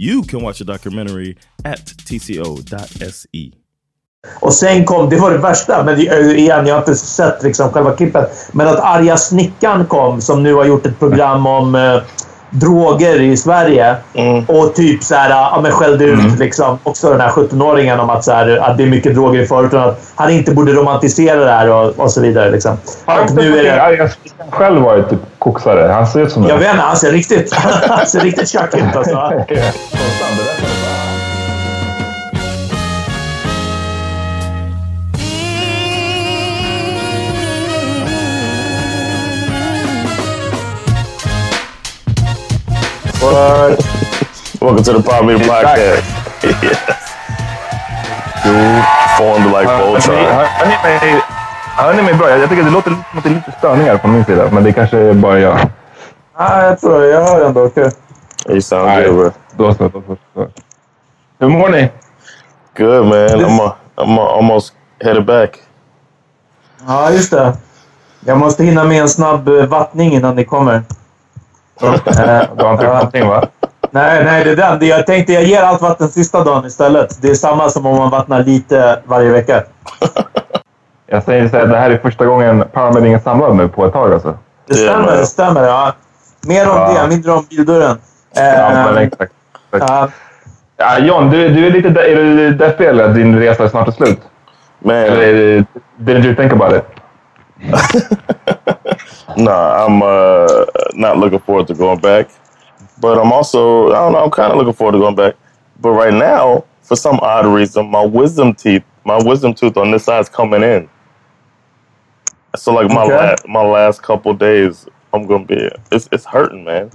You can watch the documentary at tco.se. Och sen kom, det var det värsta, men igen, jag har inte sett liksom själva klippet. Men att Arga Snickan kom, som nu har gjort ett program om eh, droger i Sverige. Och typ så här, ja, men skällde ut liksom, också den här 17-åringen om att, så här, att det är mycket droger i förorten. Att han inte borde romantisera det här och, och så vidare. Liksom. Och nu är det... Arga Snickan själv var ju typ koksare. Han ser ut som Jag vet inte, han ser riktigt, han ser riktigt tjack ut alltså. What? Welcome to the Power Meter Podcast. yes. You formed like Voltron. Hör ni mig, hör ni mig bra? Jag tycker det låter som att det är lite störningar från min sida, men det kanske är bara jag. Nej, jag tror jag hör ändå. okej. You sound Nej, good, bro. Då så, då så. Hur mår ni? Good, man. I'm, a, I'm a, almost headed back. Ja, just det. Jag måste hinna med en snabb eh, vattning innan ni kommer. Eh, Du har inte gjort någonting, va? Nej, nej, det är den. Det- Jag tänkte jag ger allt vatten sista dagen istället. Det är samma som om man vattnar lite varje vecka. Jag säger så här, det här är första gången Parameding är samlad nu på ett tag alltså. Det stämmer, det stämmer. Ja. Mer om Ja. det, mindre om bildörren. Ja, men Eh, exakt. ja. Ja, John, du, du är lite de- är du deppig eller att din resa är snart är slut? Man, Eller är det- didn't you think about it? nah, I'm uh, not looking forward to going back. But I'm also, I don't know, I'm kind of looking forward to going back. But right now, for some odd reason, my wisdom teeth, my wisdom tooth on this side is coming in. So like my Okay. last, my last couple days, I'm gonna be, it's it's hurting, man.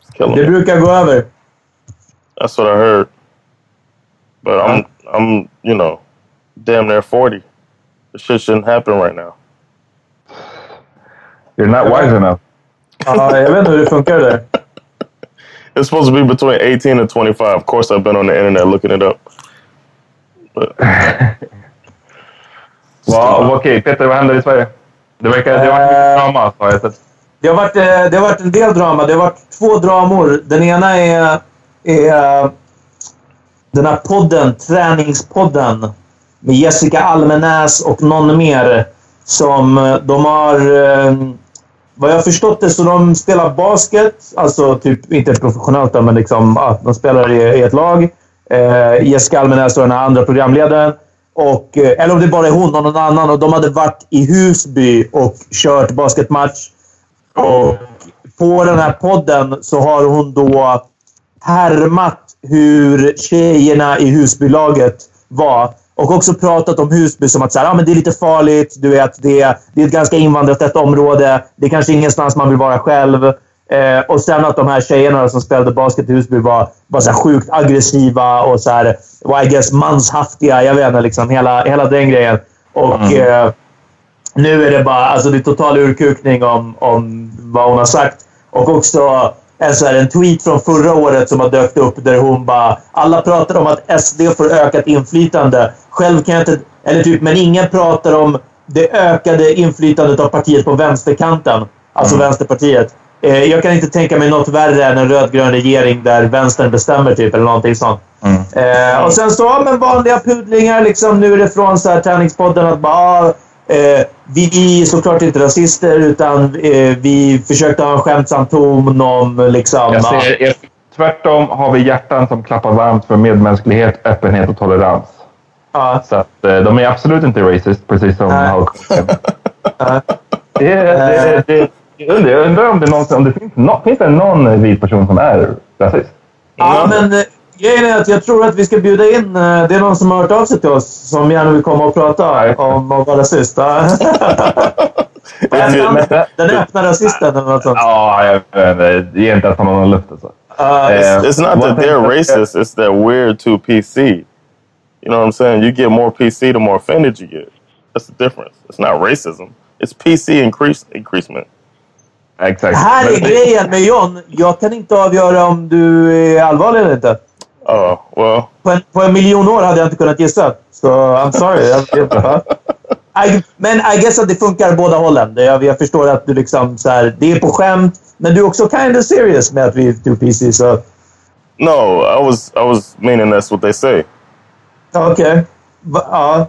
It's killing Det me. brukar gå över. That's what I heard. But I'm, I'm, you know, damn near 40. This shit shouldn't happen right now. You're not wise enough. Ja, jag vet inte hur det funkar där. It's supposed to be between 18 and 25. Of course, I've been on the internet looking it up. But Va, Okej, Peter, vad händer i Sverige? Det verkar... Det var mycket drama, har jag sett. Det har, varit, eh, det har varit en del drama. Det har varit två dramor. Den ena är, är eh, den här podden, Träningspodden, med Jessica Almenäs och någon mer. Som eh, de har... eh, Vad jag har förstått det så de spelar basket. Alltså typ inte professionellt men liksom, ja, de spelar i, i ett lag. Eh, Jessica Almenäs och den här andra programledaren. Och, eh, eller om det bara är hon och någon annan. Och de hade varit i Husby och kört basketmatch. Och på den här podden så har hon då härmat hur tjejerna i Husbylaget var. Och också pratat om Husby som att så här, ah, men det är lite farligt. Du vet, det, är, det är ett ganska invandrartätt område. Det är kanske ingenstans man vill vara själv. Eh, och sen att de här tjejerna som spelade basket i Husby var, var så sjukt aggressiva och så här, och I guess manshaftiga. Jag vet inte, liksom hela, hela den grejen. Och eh, nu är det bara alltså det är total urkukning om, om vad hon har sagt. Och också en, så här, en tweet från förra året som har dökt upp där hon bara... Alla pratar om att SD får ökat inflytande. Själv kan jag inte... Eller typ, men ingen pratar om det ökade inflytandet av partiet på vänsterkanten. Alltså Vänsterpartiet. Eh, jag kan inte tänka mig något värre än en rödgrön regering där vänstern bestämmer, typ, eller någonting sånt. Eh, och sen så, ja, men vanliga pudlingar. Liksom, nu är det från så här, träningspodden att bara... ah, Eh, vi är såklart inte rasister, utan eh, vi försökte ha en skämtsam ton om... Liksom, Jag ja. ser, jag, tvärtom har vi hjärtan som klappar varmt för medmänsklighet, öppenhet och tolerans. Ja. Så att, eh, de är absolut inte racist, precis som Nej. Hulk. det, det, det, jag undrar- jag undrar om det, någonsin, om det finns, no, finns det någon vit person som är rasist? Ja, men eh, grejen är att jag tror att vi ska bjuda in... eh, det är någon som har hört av sig till oss som gärna vill komma och prata om att vara rasist. Den öppna rasisten eller något sånt. Ja, jag vet inte. Ge inte ens honom någon luft alltså. Ja, Eh, it's not that they're racist. It's that we're too PC. You know what I'm saying? You get more PC, the more offended you get. That's the difference. It's not racism. It's PC increase increasement. Exakt. Här är Men- grejen med John. Jag kan inte avgöra om du är allvarlig eller inte. Oh well. På en, på en miljon år hade jag inte kunnat gissa. Så I'm sorry. I, men I guess att det funkar båda hållen. Det- Jag, jag förstår att du liksom så här, det är på skämt, men du är också kind of serious med att vi är too PC. Så No, I was I was meaning that's what they say. ja, okej. Va- Ja.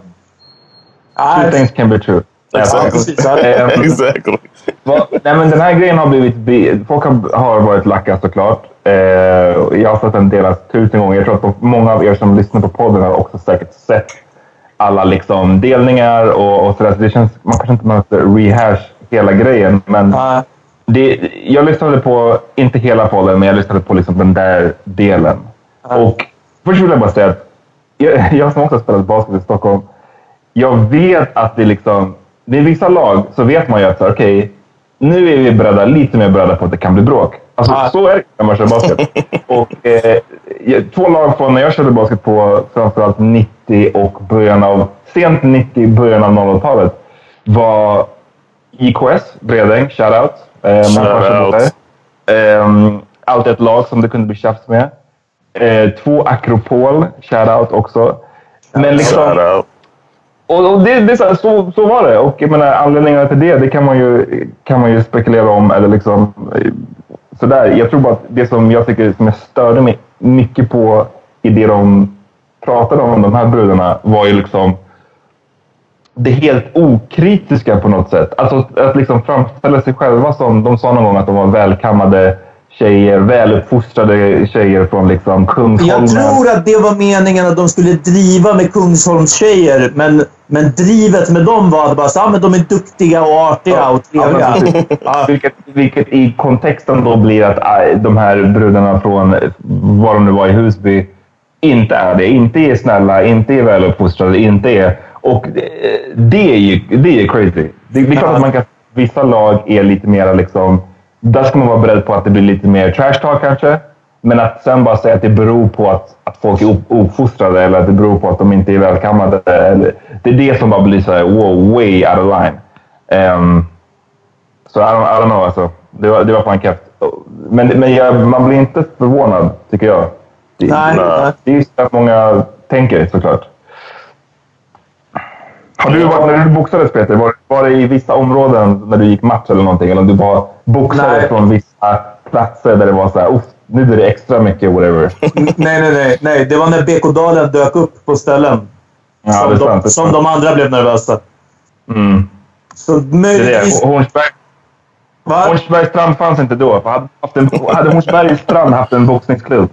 Two Ja, things can be true. Exactly. precis, ja. Eh, exactly. Va- Nej, men den här grejen har blivit... Folk har, har varit lacka såklart. Eh, jag har sett den delas tusen gånger. Jag tror att många av er som lyssnar på podden har också säkert sett alla liksom delningar och, och sådär. Så det känns, man kanske inte måste rehash hela grejen. Men Ja. det, jag lyssnade på, inte hela podden, men jag lyssnade på liksom den där delen. Och först vill jag bara säga att jag, jag som också har spelat basket i Stockholm. Jag vet att det liksom... Vid vissa lag så vet man ju att okej, nu är vi beredda, lite mer beredda på att det kan bli bråk. Alltså, Ja. Så är det när man kör basket. och, eh, två lag från när jag körde basket på framförallt 90 och början av... Sent 90, början av 00-talet var IKS, Bredäng, shoutout. Eh, många Shout farsa out. bor där. Ehm, alltid ett lag som det kunde bli tjafs med. Eh, två Akropol, shoutout också. Men liksom, Shout out och, och det, det så, här, så, så var det. Och jag menar, anledningarna till det, det kan man ju, kan man ju spekulera om. Eller liksom, eh, sådär. Jag tror bara att det som jag tycker som jag störde mig mycket på i det de pratade om, de här brudarna, var ju liksom det helt okritiska på något sätt. Alltså att liksom framställa sig själva som, de sa någon gång att de var välkammade tjejer, väluppfostrade tjejer från liksom Kungsholmen. Jag tror att det var meningen att de skulle driva med Kungsholmstjejer, men, men drivet med dem var att bara så, ah, men de är duktiga och artiga och trevliga. Ja, vilket, vilket i kontexten då blir att aj, de här brudarna från eh, var de nu var i Husby inte är det. Inte är snälla, inte är väluppfostrade, inte är... Och det, det är ju det är crazy. Det, det är klart att man kan... Vissa lag är lite mer liksom... Där ska man vara beredd på att det blir lite mer trash talk kanske. Men att sen bara säga att det beror på att, att folk är ofostrade eller att det beror på att de inte är välkammade. Eller, det är det som bara blir så här, wow, way out of line. Um, så I don't, I don't know alltså. Det var, det var fan keft. Men, men jag, man blir inte förvånad, tycker jag. Det, Nej. det, det är ju så många tänker såklart. Har du varit, när du boxades Peter, var, var det i vissa områden när du gick match eller någonting? Eller om du bara boxades Nej. från vissa platser där det var så här, "Uff, nu är det extra mycket whatever. nej, nej, nej, nej. Det var när BK-dalen dök upp på ställen. Ja, som, de, sant, som de andra blev nervösa. Mm. Så möjligtvis... Hornsberg? Hornsbergs strand fanns inte då. Hade, haft en, hade Hornsbergs strand haft en boxningsklubb?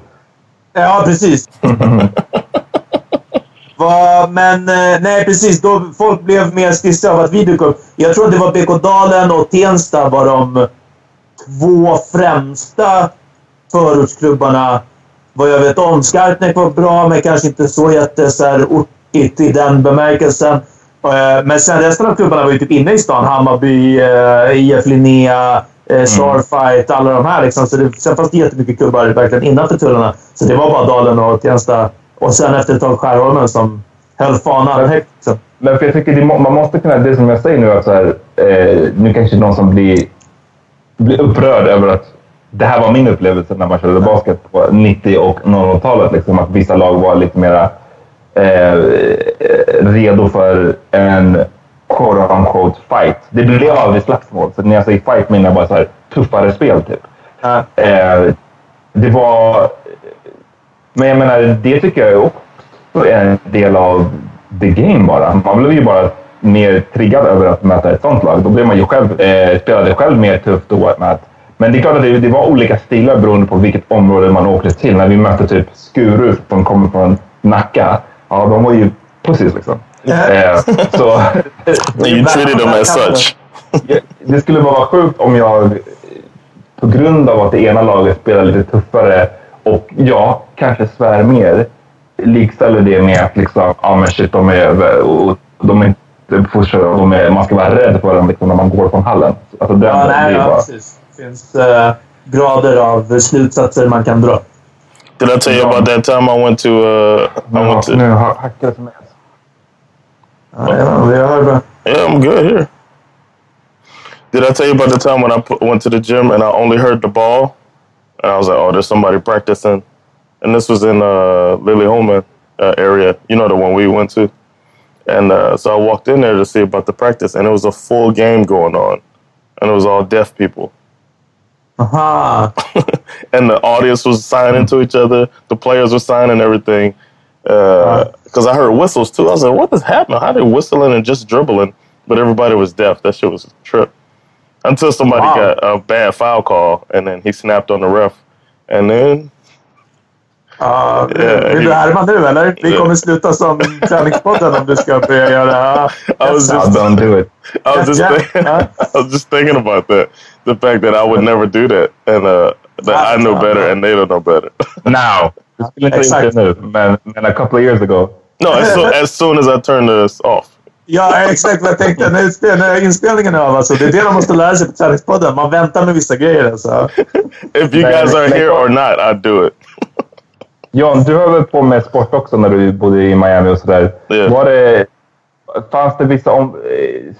Ja, precis. Va, men eh, nej, precis. Då folk blev mer stissa av att vi dök upp. Jag tror det var BK-dalen och Tensta var de två främsta förortsklubbarna. Vad jag vet om. Skarpnäck var bra, men kanske inte så jätte så här, ortigt i den bemärkelsen. Eh, Men sen resten av klubbarna var ju typ inne i stan. Hammarby, eh, IF Linnea, eh, Starfight, alla de här. Liksom. Så det, sen fanns det jättemycket klubbar verkligen innanför tullarna. Så det var bara Dalen och Tensta. Och sen efter ett tag Skärholmen som höll fanan högt. Men för jag tycker det, man måste kunna... Det som jag säger nu, att så här, eh, nu kanske någon som blir, blir upprörd över att det här var min upplevelse när man körde basket på 90 och 00-talet. Liksom, att vissa lag var lite mera eh, redo för en quote unquote fight. Det blev aldrig slagsmål. Så när jag säger fight menar jag bara så här, tuffare spel. Typ. Eh, det var... Men jag menar, det tycker jag också är en del av the game bara. Man blev ju bara mer triggad över att möta ett sånt lag. Då blev man ju själv, eh, spelade själv mer tufft då. Med att, men det är klart att det, det var olika stilar beroende på vilket område man åkte till. När vi mötte typ Skuru som kommer från Nacka. Ja, de var ju pussies liksom. Eh, så, You treated them as such. det skulle vara sjukt om jag på grund av att det ena laget spelar lite tuffare och ja, kanske svär mer, likställer det med att liksom, ja men shit, de är, och de är inte och de är, man ska vara rädd för dem liksom, när man går från hallen. Alltså, den, Ja, nej, det är ja, bara, precis. Det finns eh, grader av slutsatser man kan dra. Did I tell you about that time I went to? Uh, I went to. nu ha- hackar det som helst. Ja, ja, jag hör bra. Yeah, I'm good here. Did I tell you about the time when I put, went to the gym and I only heard the ball, and I was like, "Oh, there's somebody practicing," and this was in uh, Lily Holman uh, area, you know, the one we went to, and uh, so I walked in there to see about the practice, and it was a full game going on, and it was all deaf people, Aha. and the audience was signing to each other, the players were signing everything, because I heard whistles too. I was like, "What is happening? How they whistling and just dribbling?" But everybody was deaf. That shit was a trip. Until somebody Wow. got a bad foul call, and then he snapped on the ref, and then Ja, Ja, vill du härma nu eller? Vi kommer sluta som Träningspodden om du ska börja göra... I was Ja, just, don't do it. I was just, Yeah, thinking. I was just thinking about that. The fact that I would never do that, and uh, that I know better, and they don't know better. Now! Du skulle inte Exakt. gjort det nu, men, men a couple of years ago. no, as, so, as soon as I turned this off. Ja, exakt vad jag tänkte. När, inspelningen är av. Alltså, det är det de måste lära sig på Träningspodden. Man väntar med vissa grejer. Alltså. If you guys are here or not, I do it. Jan, du höll väl på med sport också när du bodde i Miami och sådär. Ja. Var det, fanns det vissa om, eh,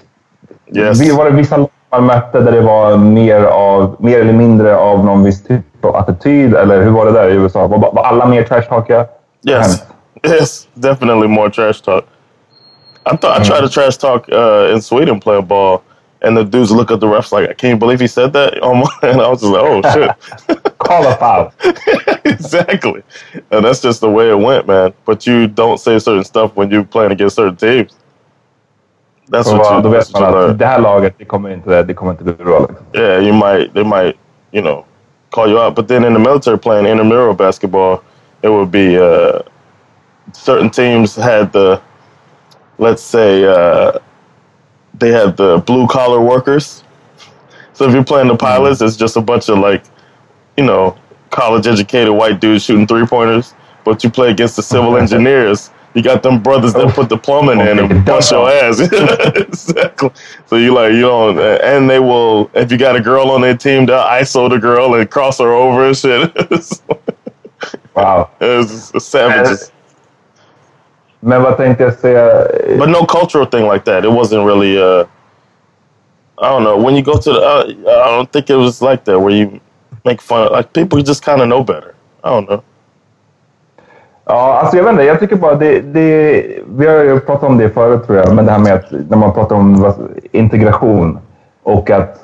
Yes. Var det vissa lag man mötte där det var mer, av, mer eller mindre av någon viss typ av attityd? Eller hur var det där i USA? Var, var alla mer trash-talkiga? Yes, yes, definitely more trash talk. I thought I tried to trash talk uh, in Sweden playing ball, and the dudes look at the refs like, "I can't believe he said that?" And I was just like, "Oh shit." Call a foul. exactly. And that's just the way it went, man. But you don't say certain stuff when you're playing against certain teams. That's what you, that's what you learn. det här laget, det kommer inte, det kommer inte bli bra. Yeah, you might they might you know call you out. But then in the military, playing intramural basketball, it would be uh, certain teams had the let's say uh, they had the blue collar workers. So if you're playing the pilots, it's just a bunch of like you know college educated white dudes shooting three pointers. But you play against the civil engineers. You got them brothers that put the plumbing in and bust your ass. exactly. So you like you don't, and they will if you got a girl on their team, they'll ISO the girl and cross her over and shit. Wow. It was it's savages. Men vad tänkte jag säga? But no cultural thing like that. It wasn't really. Uh, I don't know. When you go to the, uh, I don't think it was like that where you make fun. Like people just kind of know better. I don't know. Ja, alltså jag vet inte. Jag tycker bara det, det... Vi har ju pratat om det förut tror jag. Men det här med att när man pratar om integration och att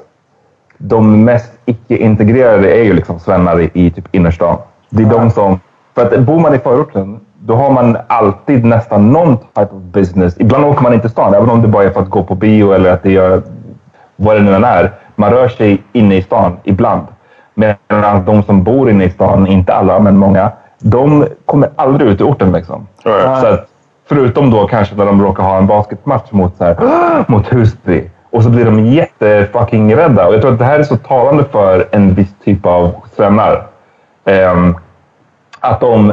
de mest icke-integrerade är ju liksom svennar i, i typ innerstan. Det är de som... För att bor man i förorten, då har man alltid nästan någon type of business. Ibland åker man inte till stan, även om det bara är för att gå på bio eller att det gör vad det nu än är. Man rör sig inne i stan ibland. Medan de som bor inne i stan, inte alla, men många, de kommer aldrig ut i orten. Liksom. Right. Så att, förutom då kanske när de råkar ha en basketmatch mot, så här, mot Husby. Och så blir de jättefucking rädda. Och jag tror att det här är så talande för en viss typ av svennar. Ehm, att de,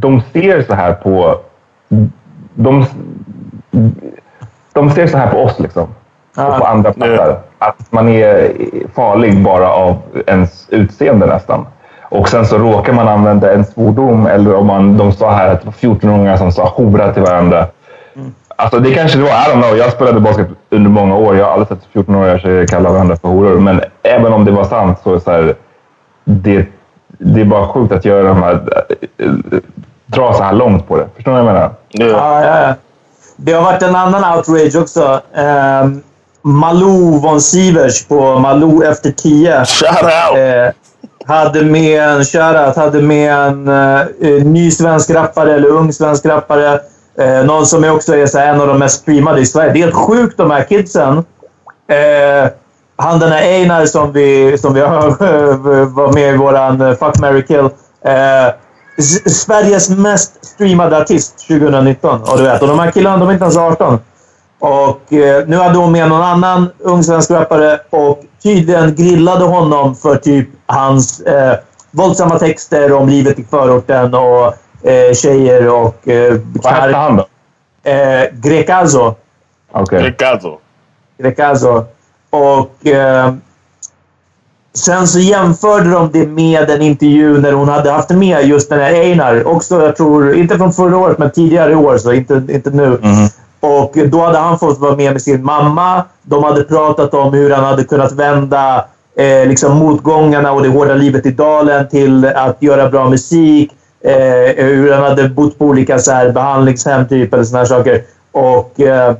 de ser så här på... De, de ser så här på oss liksom. Och på andra platser. Att man är farlig bara av ens utseende nästan. Och sen så råkar man använda en svordom eller om man, de sa här att det var 14-åringar som sa hora till varandra. Alltså det kanske det var, I don't know. Jag spelade basket under många år. Jag har aldrig sett 14-åriga tjejer kalla varandra för horor. Men även om det var sant så är det så här, det, det är bara sjukt att göra de här, dra så här långt på det. Förstår ni vad jag menar? Ja, ja, ja. Det har varit en annan outrage också. Um, Malou von Sivers på Malou efter 10. Shout out! Eh, hade med en shoutout, hade med en eh, ny svensk rappare, eller ung svensk rappare. Eh, någon som är också är så här, en av de mest streamade i Sverige. Det är helt sjukt de här kidsen. Eh, han den här Einar som vi, som vi har, var med i våran eh, Fuck, marry, kill. Eh, Sveriges mest streamade artist 2019. Och, du vet, och de här killarna de är inte ens 18. Och eh, nu hade hon med någon annan ung svensk rappare och tydligen grillade honom för typ hans eh, våldsamma texter om livet i förorten och eh, tjejer och eh, Vad hette han då? Eh, Grecazo. Okej. Ricardo. Grecazo. Och eh, sen så jämförde de det med en intervju när hon hade haft med just den här Einar. Också, jag tror, inte från förra året, men tidigare i år, så inte, inte nu. Och då hade han fått vara med med sin mamma. De hade pratat om hur han hade kunnat vända eh, liksom motgångarna och det hårda livet i dalen till att göra bra musik. Eh, hur han hade bott på olika så här, behandlingshem typ, eller såna här saker. Och eh,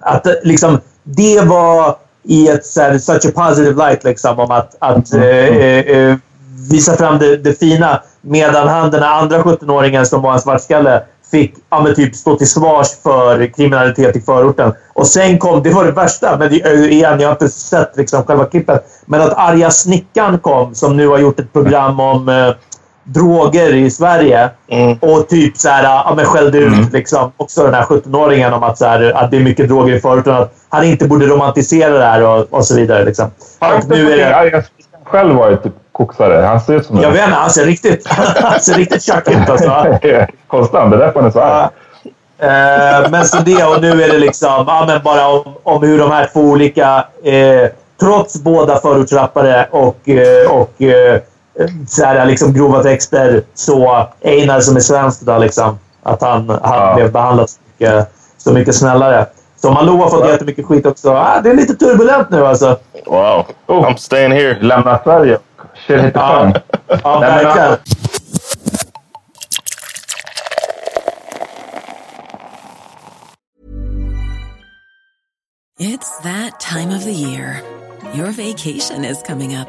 att liksom, det var i ett så här, such a positive light liksom, om att, att eh, eh, eh, visa fram det, det fina. Medan han, den andra 17-åringen som var en svartskalle, fick ja, men typ stå till svars för kriminalitet i förorten. Och sen kom, det var det värsta, men det, igen, jag har inte sett liksom, själva klippet. Men att arga snickaren kom, som nu har gjort ett program om eh, droger i Sverige. Och typ så här, ja, men skällde ut liksom, också den här 17-åringen om att, så här, att det är mycket droger i förorten. Att han inte borde romantisera det här och, och så vidare. Liksom. Har Och nu är det, själv varit typ koksare? Han ser ut som jag vet inte, han ser riktigt, han ser riktigt tjack ut. Alltså. Konstant. Det är därför han är så arg. Eh, men så det och nu är det liksom ja, men bara om, om hur de här två olika, eh, trots båda förortsrappare och, eh, och eh, så här, liksom grova texter, så Einar som är svensk då, liksom, att han, han Ja. blev behandlad så mycket, så mycket snällare. Så Malou har fått jättemycket skit också. Ah, det är lite turbulent nu alltså. Wow. I'm staying here. Lämna Sverige. Shit hit the fan. Ja, verkligen. alltså- It's that time of the year. Your vacation is coming up.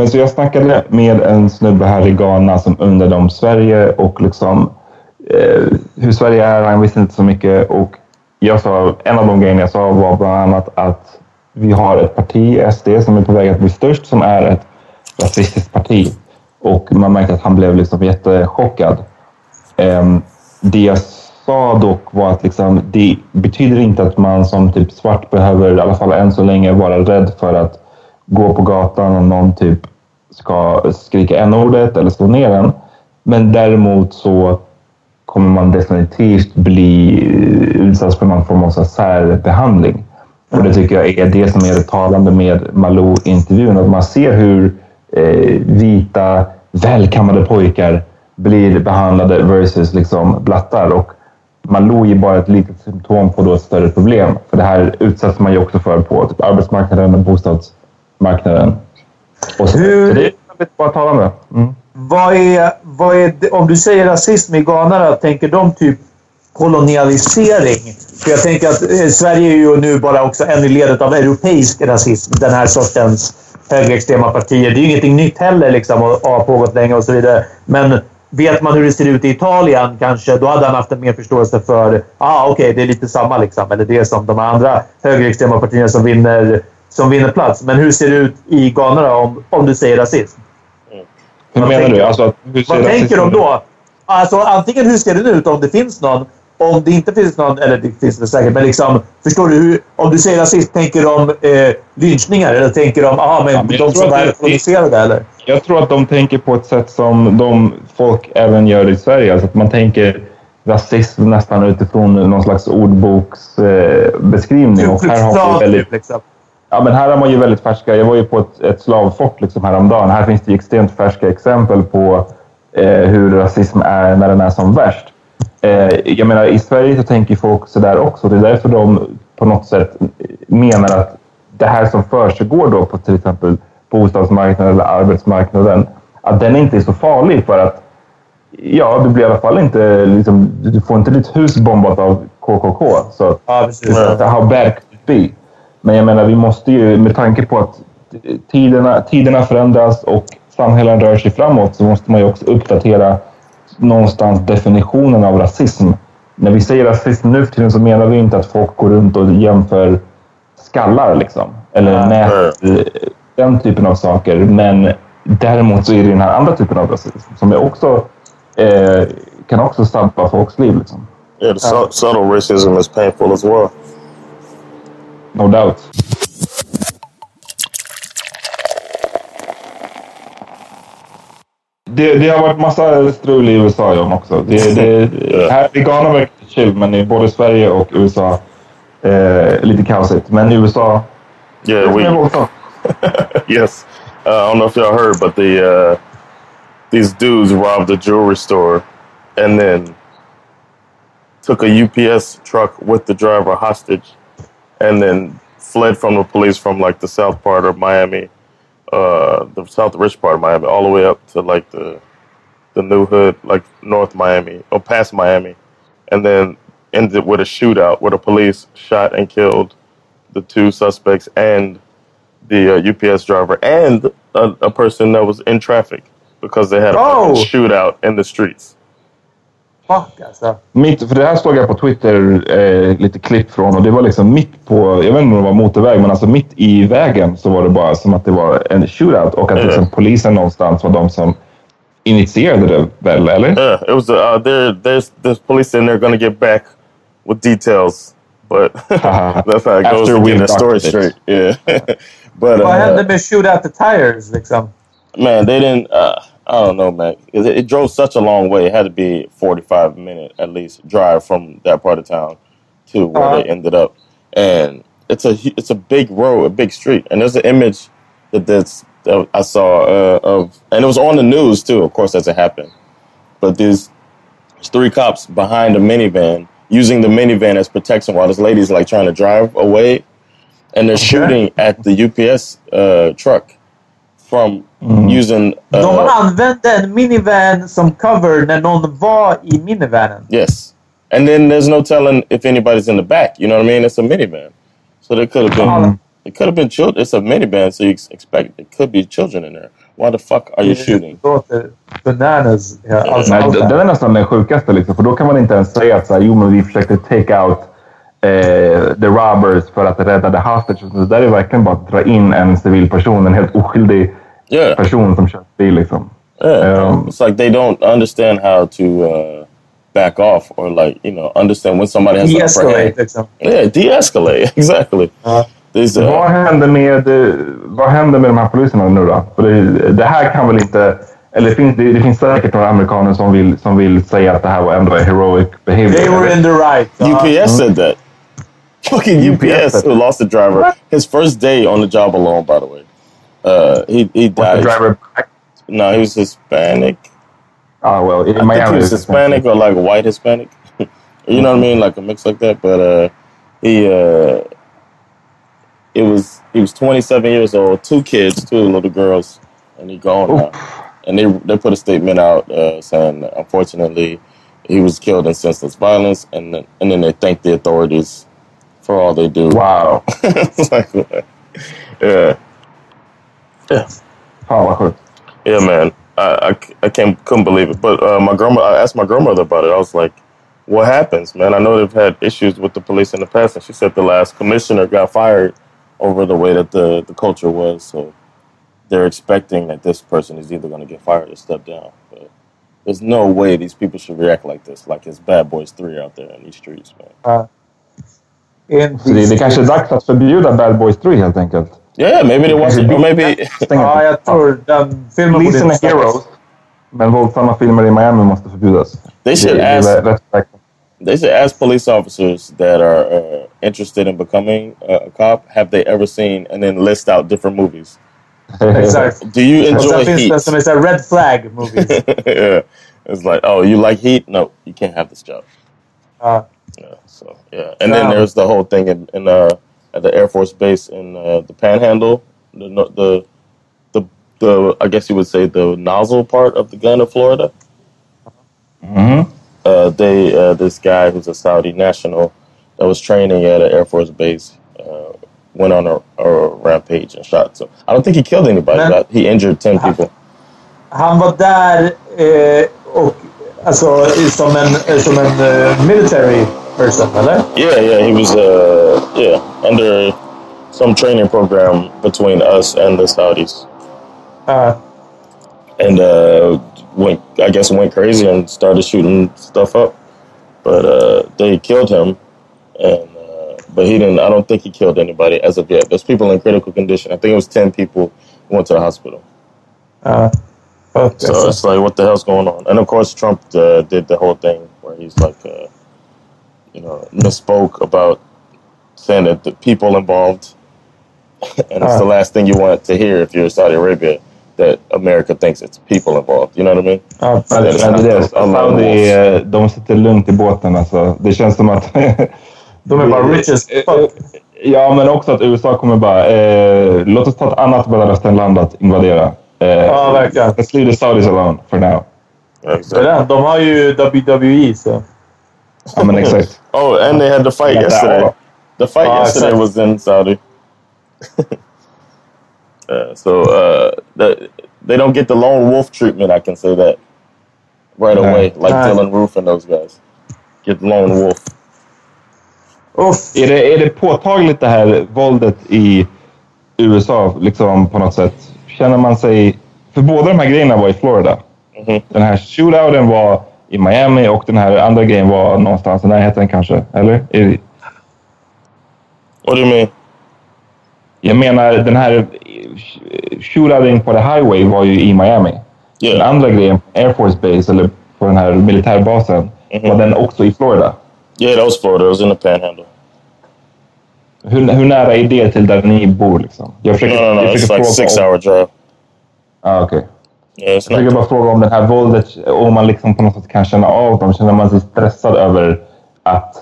Men så jag snackade med en snubbe här i Ghana som undrade om Sverige och liksom eh, hur Sverige är. Han visste inte så mycket och jag sa, en av de grejerna jag sa var bland annat att vi har ett parti, SD, som är på väg att bli störst, som är ett rasistiskt parti. Och man märkte att han blev liksom jättechockad. Eh, det jag sa dock var att liksom, det betyder inte att man som typ svart behöver, i alla fall än så länge, vara rädd för att gå på gatan och någon typ ska skrika n-ordet eller slå ner en. Men däremot så kommer man definitivt bli utsatt för någon form av särbehandling. Och det tycker jag är det som är det talande med Malou-intervjun. Att man ser hur eh, vita, välkammade pojkar blir behandlade versus liksom blattar. Och Malou är bara ett litet symptom på då ett större problem. För det här utsätts man ju också för på typ arbetsmarknaden och bostadsmarknaden. Och så, Hur- så det är bara talande. Mm. Vad är, vad är det, om du säger rasism i Ghana, tänker de typ kolonialisering? För jag tänker att eh, Sverige är ju nu bara också en i ledet av europeisk rasism. Den här sortens högerextrema partier. Det är ju ingenting nytt heller liksom, och har pågått länge och så vidare. Men vet man hur det ser ut i Italien kanske, då hade han haft en mer förståelse för ah, okej, det är lite samma liksom. Eller det är som de andra högerextrema partierna som vinner, som vinner plats. Men hur ser det ut i Ghana då, om, om du säger rasism? Hur Vad menar tänker- du? Alltså, Vad tänker de då? Alltså antingen hur ser det ut om det finns någon. Om det inte finns någon, eller det finns det säkert, men liksom, förstår du? Hur, om du säger rasist, tänker de eh, lynchningar? Eller tänker de, ah, men Ja, men de som är det- koloniserade? Eller? Jag tror att de tänker på ett sätt som de folk även gör i Sverige. Alltså att man tänker rasism nästan utifrån någon slags ordboksbeskrivning. Eh, och här har vi väldigt, liksom. Ja, men här har man ju väldigt färska... Jag var ju på ett, ett slavfort liksom häromdagen. Här finns det extremt färska exempel på eh, hur rasism är när den är som värst. Eh, jag menar, i Sverige så tänker folk sådär också. Det är därför de på något sätt menar att det här som försiggår då på till exempel bostadsmarknaden eller arbetsmarknaden, att den inte är så farlig för att ja, du blir i alla fall inte, liksom, du får inte ditt hus bombat av KKK. Så Ja, precis. how bad could it be? Men jag menar, vi måste ju, med tanke på att tiderna, tiderna förändras och samhällen rör sig framåt, så måste man ju också uppdatera någonstans definitionen av rasism. När vi säger rasism nu för tiden så menar vi inte att folk går runt och jämför skallar liksom. Eller nät, den typen av saker. Men däremot så är det den här andra typen av rasism som är också, eh, kan också sabba folks liv. Liksom. Yeah, the su- subtle racism is painful as well. No doubt. Det, det har varit massa strul i USA John också. Det, det, här i Ghana verkar det chill, men i både Sverige och USA eh, lite kaosigt. Men i USA... Yeah, we- yes. Uh, I don't know if y'all heard, but the uh, these dudes robbed a jewelry store and then took a UPS truck with the driver hostage, and then fled from the police from like the south part of Miami, uh, the south rich part of Miami, all the way up to like the the new hood, like North Miami or past Miami, and then ended with a shootout where the police shot and killed the two suspects and the uh, UPS driver and a, a person that was in traffic because they had a Oh. shootout in the streets. Fuck alltså. Mitt, för det här såg jag på Twitter eh, lite klipp från och det var liksom mitt på, jag vet inte om det var motorväg, men alltså mitt i vägen så var det bara som att det var en shootout och att Mm. liksom polisen någonstans var de som initierade det väl, eller? Yeah, it was. Uh, there, there's there's police in there to get back with details, but that's how it goes After to we get the story straight. Yeah, but Vad uh, hände med shoot out the tires liksom? man, they didn't. Uh, I don't know, man. It, it drove such a long way. It had to be 45 minute at least drive from that part of town to where Uh-huh. they ended up, and it's a it's a big road, a big street, and there's an image that that's that I saw uh, of, and it was on the news too, of course, as it happened. But there's there's three cops behind a minivan using the minivan as protection while this lady's like trying to drive away, and they're shooting at the UPS uh, truck from using. De Uh, använde en minivan som cover när någon var i minivanen. yes, and then there's no telling if anybody's in the back. You know what I mean? It's a minivan, so there could have been. It could have been children. It's a minivan, so you ex- expect it could be children in there. Why the fuck are you shooting? Det bananas. Ja, alltså, Nej, allt det den här. är nästan den sjukaste. Liksom, för då kan man inte ens säga att så här, jo, men vi försökte take out eh, the robbers för att rädda the hostage. Så det där är verkligen bara att dra in en civil person, en helt oskyldig Yeah. person som kör bil. Liksom. Yeah, Um, it's like they don't understand how to uh, back off or like you know understand when somebody has an upper De-escalate hand. liksom. Yeah, de-escalate exactly. These, uh, Vad händer med, vad händer med de här poliserna nu då? För det, det här kan väl inte... Eller det finns, det, det finns säkert några amerikaner som vill, som vill säga att det här var ändå heroic behavior. They were in the right. Ja. UPS said that. Fucking UPS UPS, who lost the driver. His first day on the job alone, by the way. Uh, he he died. driver? No, he was Hispanic. Ah, well, in I think he was it's the same Hispanic or like white Hispanic. you know what I mean, like a mix like that. But uh, he uh, it was he was 27 years old, two kids, two little girls, and he gone now. And they they put a statement out uh, saying unfortunately he was killed in senseless violence, and then, and then they thanked the authorities for all they do. Wow. it's like, yeah, yeah. Fan vad sjukt. Yeah, man. I, I, I can't couldn't believe it. But uh, my grandma, I asked my grandmother about it. I was like, "What happens, man? I know they've had issues with the police in the past." And she said the last commissioner got fired over the way that the the culture was. So they're expecting that this person is either going to get fired or step down. But there's no way these people should react like this. Like it's Bad Boys Three out there in these streets, man. Ja. En Så det, det kanske är dags att förbjuda Bad Boys 3 helt enkelt. Yeah, maybe they watch it, or maybe Ja, jag tror den filmen borde Polisen inte är heroes. Men våldsamma filmer i Miami måste förbjudas. They should det, det är ask- rätt. They should ask police officers that are uh, interested in becoming uh, a cop, have they ever seen, and then list out different movies. Exakt. Do you Och enjoy sen finns Heat? som är så här red flag movies. yeah. It's like, oh, you like Heat? No, you can't have this job. Ja. Yeah, so yeah, and then there's the whole thing in, in uh, at the Air Force Base in uh, the Panhandle, the the the the I guess you would say the nozzle part of the gun in Florida. Uh, they uh, this guy who's a Saudi national that was training at an Air Force base uh, went on a, a rampage and shot. So I don't think he killed anybody, Men- but he injured ten people. Han var där eh, och alltså som en, som en eh, military person, eller? Yeah, yeah, he was uh yeah under some training program between us and the Saudis, Ja. and uh went I guess went crazy and started shooting stuff up, but uh they killed him, and uh, but he didn't. I don't think he killed anybody as of yet. There's people in critical condition. I think it was ten people who went to the hospital. Ja. Fuck, So it's like, what the hell's going on? And of course, Trump uh, did the whole thing where he's like, uh, you know, misspoke about saying that the people involved, and it's the Ah. last thing you want to hear if you're Saudi Arabia that America thinks it's people involved. You know what I mean? Ja, Men, det det är Saudi, eh, de sitter lugnt i båten. Alltså. Det känns som att... De är bara rich as fuck. Ja, men också att USA kommer bara... Eh, låt oss ta ett annat Mellanösternland att invadera. Eh, Ja, verkligen. Let's leave the Saudis alone for now. Det exactly. De har ju WWE, så... Men exakt. Oh, and they had the fight yesterday. The fight Ah, yesterday was in Saudi. uh, so uh, the, they don't get the lone wolf treatment. I can say that right No. away, like Right. Dylan Roof and those guys get lone wolf. Uff. Är det, är det påtagligt det här våldet i USA liksom på något sätt? Känner man sig... För båda de här grejerna var i Florida. Den här shootouten var i Miami och den här andra grejen var någonstans i närheten kanske. Eller? Do you mean? Jag menar, den här shootouten på the highway var ju i Miami. Den andra grejen, Air Force Base, eller på den här militärbasen, var den också i Florida. Yeah, that was Florida. It was in the Panhandle. Hur, hur nära är det till där ni bor? Liksom? Jag försöker, no, no, no. jag It's försöker like fråga six hour drive. Ah, okej. Jag försöker bara fråga om det här våldet, om man liksom på något sätt kan känna av dem. Känner man sig stressad över att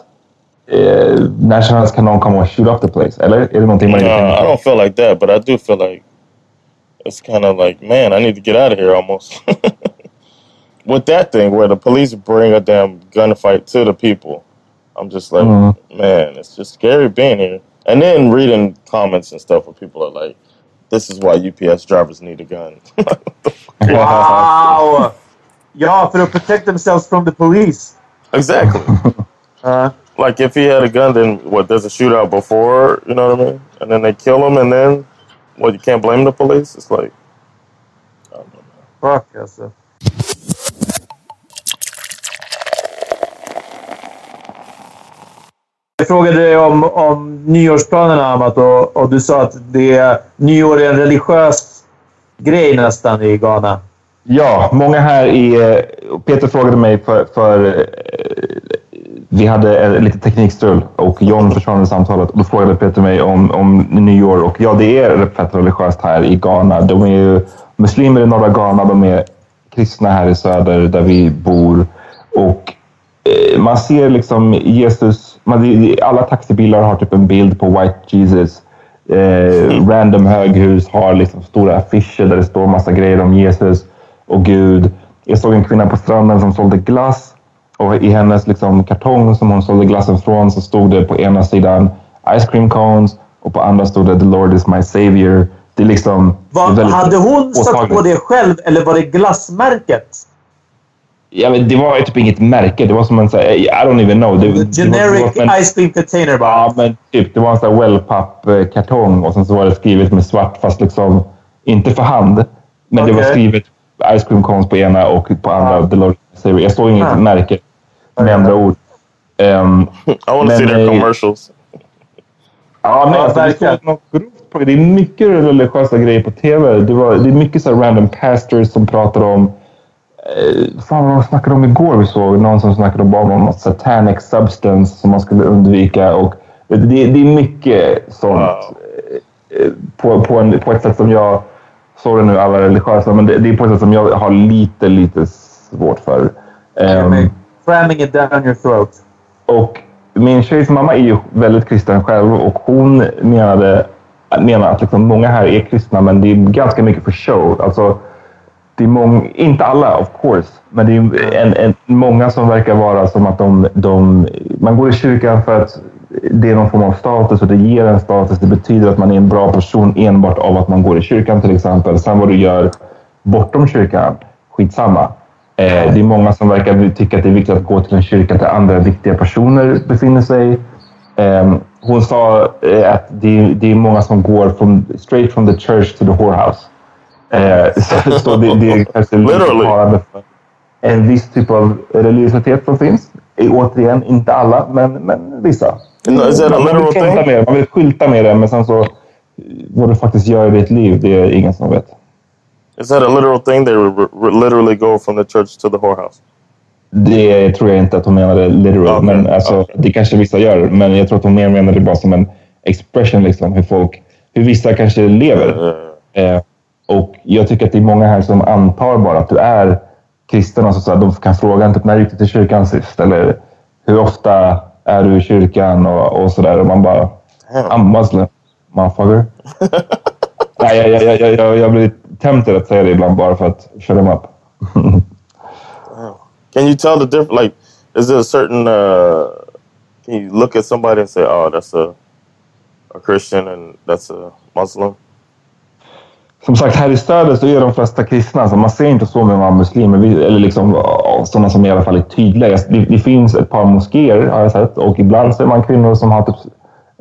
eh, när som helst kan någon komma och shoot up the place? Eller är det någonting man inte I tänker på? don't feel like that, but I do feel like it's kind of like, man, I need to get out of here almost. With that thing where the police bring a damn gunfight to the people, I'm just like, Mhm. man, it's just scary being here. And then reading comments and stuff where people are like, this is why UPS drivers need a gun. Wow! Ja, för att protect themselves from the police. exactly. Uh, like if he had a gun, then what? There's a shootout before, you know what I mean? And then they kill him, and then what? You can't blame the police. It's like fuck alltså. Jag frågade dig om, om nyårsplanerna, Amat, och, och du sa att det är, nyår är en religiös grej nästan i Ghana. Ja, många här i... Peter frågade mig för... för eh, vi hade lite teknikstrul och John försvann i samtalet. Och då frågade Peter mig om, om nyår. Och ja, det är fett religiöst här i Ghana. De är ju muslimer i norra Ghana. De är kristna här i söder där vi bor. Och eh, man ser liksom Jesus... Man, alla taxibilar har typ en bild på White Jesus. Eh, random höghus har liksom stora affischer där det står massa grejer om Jesus och Gud. Jag såg en kvinna på stranden som sålde glass och i hennes liksom kartong som hon sålde glassen från så stod det på ena sidan Ice cream cones och på andra stod det The Lord is my savior. Det är liksom... det är hade hon satt på det själv eller var det glassmärket? Ja, men det var typ inget märke. Det var som en sån här, I don't even know. Det, det var- det Generic var som en- ice cream container bara. Ja, men typ. Det var en sån här wellpapp-kartong och sen så var det skrivet med svart, fast liksom inte för hand. Men det var skrivet Ice Cream Cones på ena och på andra The Savior. Jag såg inget Ah. märke, med andra ord. Um, I want to see their commercials. Ja, men Ja, alltså, det, verkligen. står något grovt på, det är mycket religiösa grejer på tv. Det, var, det är mycket så här random pastors som pratar om... Eh, fan vad de snackade om igår. Vi såg någon som snackade om bara satanic substance som man skulle undvika. Och det, det är mycket sånt eh, på, på, en, på ett sätt som jag... Sorry nu alla religiösa, men det, det är på ett sätt som jag har lite, lite svårt för. Ehm, Cramming it down your throat. och min tjejs mamma är ju väldigt kristen själv och hon menade, menar att liksom många här är kristna men det är ganska mycket för show. Alltså, det är mång, inte alla of course, men det är en, en, många som verkar vara som att de, de... Man går i kyrkan för att det är någon form av status och det ger en status. Det betyder att man är en bra person enbart av att man går i kyrkan till exempel. Sen vad du gör bortom kyrkan, skitsamma. Eh, det är många som verkar tycka att det är viktigt att gå till en kyrka där andra viktiga personer befinner sig. Eh, hon sa eh, att det är, det är många som går from, straight from the church to the whorehouse. Eh, så, det, det är kanske lite för en viss typ av religiositet som finns. Återigen, inte alla, men, men vissa. No, is man, vill skylta med det, man vill skylta med det, men sen så vad du faktiskt gör i ditt liv, det är ingen som vet. Is that a literal thing? They literally go from the church to the whorehouse. Det tror jag inte att hon menade literal, men alltså, det kanske vissa gör. Men jag tror att hon mer menade det bara som en expression, liksom, hur folk, hur vissa kanske lever. Eh, och jag tycker att det är många här som antar bara att du är kristen. Alltså, så här, de kan fråga typ, när gick du till kyrkan sist? Eller hur ofta är du i kyrkan? Och, och sådär. Och man bara, I'm Muslim, motherfucker. Nej, jag, jag, jag, jag, jag, blir tempted att säga det ibland bara för att shut them up. Can you tell the difference? Like, is there a certain? Uh, can you look at somebody and say, "Oh, that's a a Christian and that's a Muslim"? Som sagt, här i söder så är de flesta kristna. Så man ser inte så många muslimer. Eller liksom sådana som i alla fall är tydliga. Det, det finns ett par moskéer har jag sett. Och ibland ser man kvinnor som har typ,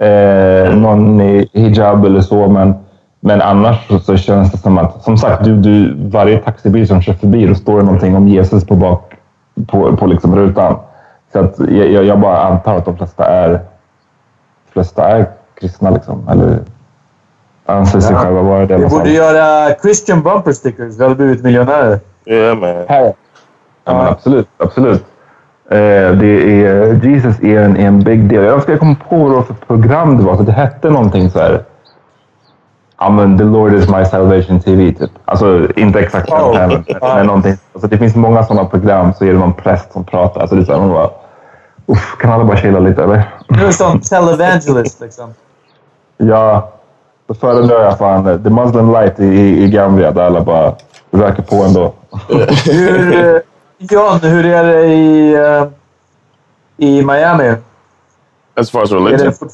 eh, någon i hijab eller så. Men, Men annars så, så känns det som att, som sagt, du, du, varje taxibil som kör förbi, då står det någonting om Jesus på, bak, på, på liksom rutan. Så att jag, jag bara antar att de flesta är, de flesta är kristna. Liksom, eller anser sig Ja. själva vara det. Vi borde göra Christian bumper stickers. Vi hade blivit miljonärer. Yeah, man. Här. Ja, men absolut. absolut. Eh, det är, Jesus är en, är en big deal. Jag ska komma på vad det var för program det var. Så det hette någonting så här. Ja, men The Lord is my salvation TV, typ. Alltså, inte exakt den Oh. men, men någonting. Alltså, det finns många sådana program, så är det någon präst som pratar. Alltså, det är så här, man bara, Uff, kan alla bara chilla lite, eller? Du är som televangelist liksom. Ja, då föredrar jag fan The Muslim Light i, i, i Gambia, där alla bara röker på ändå. Hur, eh, John, hur är det i, eh, i Miami? As far as Är religion, det, fort,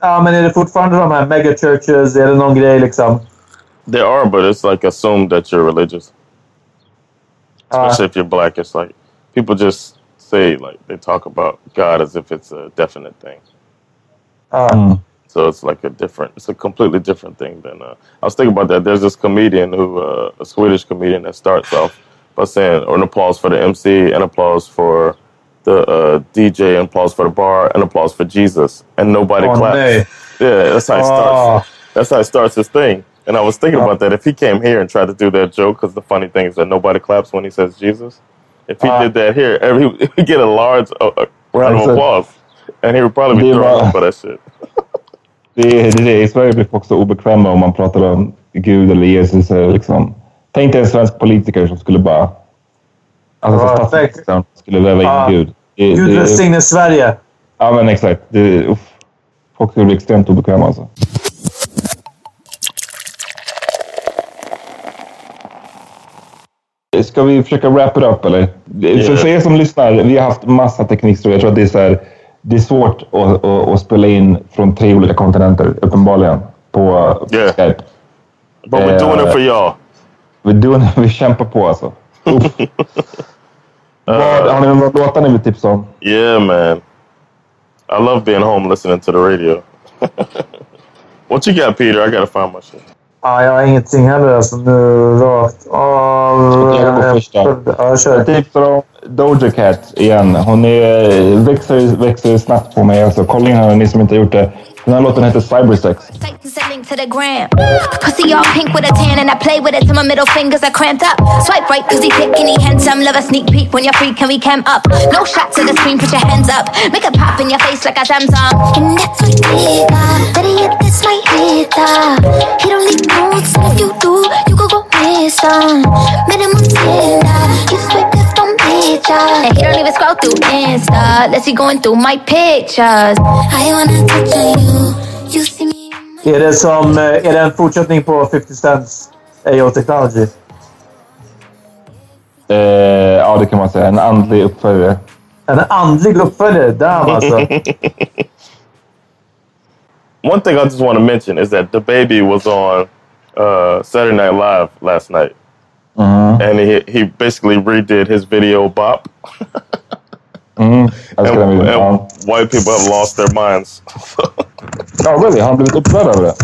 ja, men är det fortfarande de här megachurches? Är det någon grej liksom? there are, but it's like assumed that you're religious. Especially if you're black, it's like people just say like they talk about God as if it's a definite thing. Ja. So it's like a different, it's a completely different thing than. Uh, I was thinking about that. There's this comedian who, uh, a Swedish comedian, that starts off by saying, or an applause for the MC, and applause for the uh, DJ, and applause for the bar, and applause for Jesus, and nobody Oh, claps. nee. Yeah, that's how he Oh. starts. That's how he starts his thing. And I was thinking about that. If he came here and tried to do that joke, because the funny thing is that nobody claps when he says Jesus. If he Ah. did that here, every, he would get a large uh, uh, round of applause, and he would probably be thrown up for that shit. Det är, det. I Sverige blir folk så obekväma om man pratar om Gud eller Jesus. eller Liksom. Tänk dig en svensk politiker som skulle bara... Alltså Ja, statsministern skulle väva in Ja. Gud. Det, Gud välsigne Sverige. ja, men exakt. Det, uff. Folk skulle bli extremt obekväma alltså. Ska vi försöka wrap it up eller? För, för er som lyssnar, vi har haft massa teknikstrul. Jag tror att det är, så här, det är svårt att, att, att spela in från tre olika kontinenter, uppenbarligen, på Yeah. Skype. But we're doing it for y'all. Vi, doing, vi kämpar på alltså. Uff. Vad, har ni några låtar ni vill tipsa om? Yeah, man. I love being home listening to the radio. what you got, Peter? I gotta find my shit. Ja, jag har ingenting heller alltså nu rakt av... Jag går först då. Ja, kör. Jag tipsar om Doja Cat igen. Hon är, växer, växer snabbt på mig. Alltså, kolla in henne, ni som inte har gjort det. Den här låten heter Cybersex. To the gram. Pussy all pink with a tan, and I play with it till my middle fingers are cramped up. Swipe right, cause he thick and he handsome. Love a sneak peek when you're free, can we cam up? No shots to the screen, put your hands up. Make a pop in your face like a Samsung. And that's what nigga. Better yet, this my hitter. He don't need notes, and if you do, you could go miss some. Minimum tender. You sweet this from pictures. And he don't even scroll through Insta. Let's see going through my pictures. I wanna touch on you. You see me. Är det, som, eh, är det en fortsättning på 50 Cents AO Technology? Eh, ja, det kan man säga. En andlig uppföljare. En andlig uppföljare? Damn alltså. One thing I just want to mention is that the baby was on uh, Saturday Night Live last night, and he he basically redid his video "Bop," Mm. Den and, and white people have lost their minds. Ja, really? Har han blivit upprörd över det?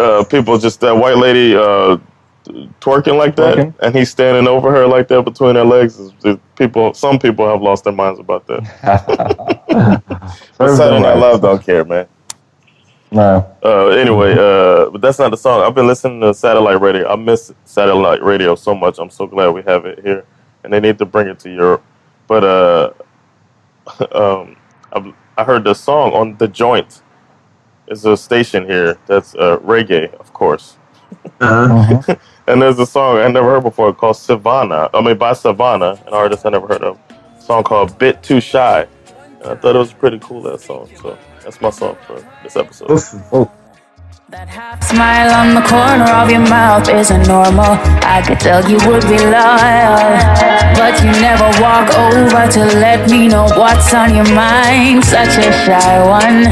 uh, people just that white lady uh, twerking like that, Twerking? and he's standing over her like that between her legs. People, some people have lost their minds about that. But Saturday Night Live don't care, man. Nej. Uh, anyway, uh, but that's not the song. I've been listening to satellite radio. I miss satellite radio so much. I'm so glad we have it here, and they need to bring it to Europe. But uh, um, I, I heard the song on the Joint. It's a station here that's uh, reggae, of course. and there's a song I never heard before called Savannah. I mean, by Savannah, an artist I never heard of. A song called "Bit Too Shy." And I thought it was pretty cool that song. So that's my song for this episode. Oh. That half smile on the corner of your mouth isn't normal. I could tell you would be loyal. But you never walk over to let me know what's on your mind. Such a shy one.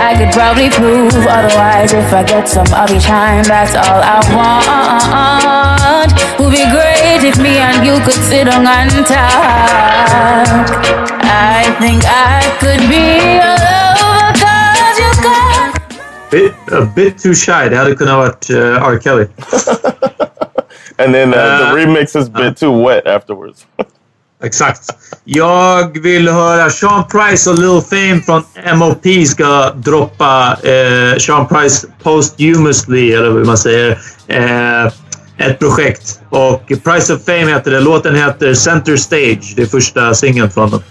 I could probably prove otherwise if I get some of your time. That's all I want. Would be great if me and you could sit on and talk. I think I could be your Bit, a bit too shy. Det hade kunnat varit uh, R. Kelly. And then uh, the Uh, remix is bit too wet afterwards. Exakt. Jag vill höra Sean Price och Lil Fame från MOP ska droppa eh, Sean Price posthumously, eller hur man säger. Eh, ett projekt. Och Price of Fame heter det. Låten heter Center Stage. Det är första singeln från dem.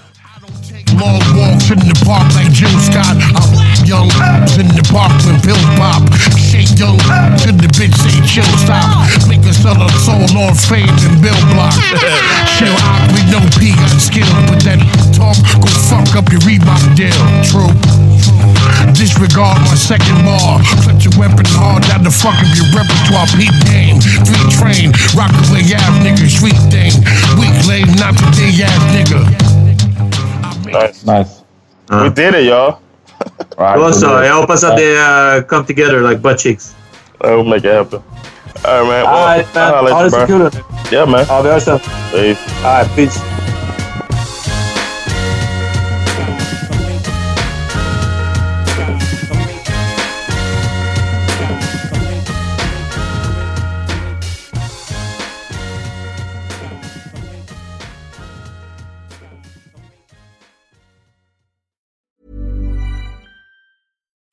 Long walks in the park like Jill Scott. I'm young in the park when pills pop. Shake young to the bitch say chill stop. Make a sell a soul on fame and bill block. chill out with no P got skill, but that talk go fuck up your Reebok deal. True. Disregard my second bar. Clutch your weapon hard down the fuck of your repertoire. Peep game. Three train. Rock away ass nigga. Street thing. Weak lane, not today ass nigga. Nice. nice. Uh, we did it, y'all. right, also, it. help us out there uh, come together like butt cheeks. I will make it happen. All right, man. Well, All right, man. All this bro. Yeah, man. All the other stuff. Peace. All right, peace.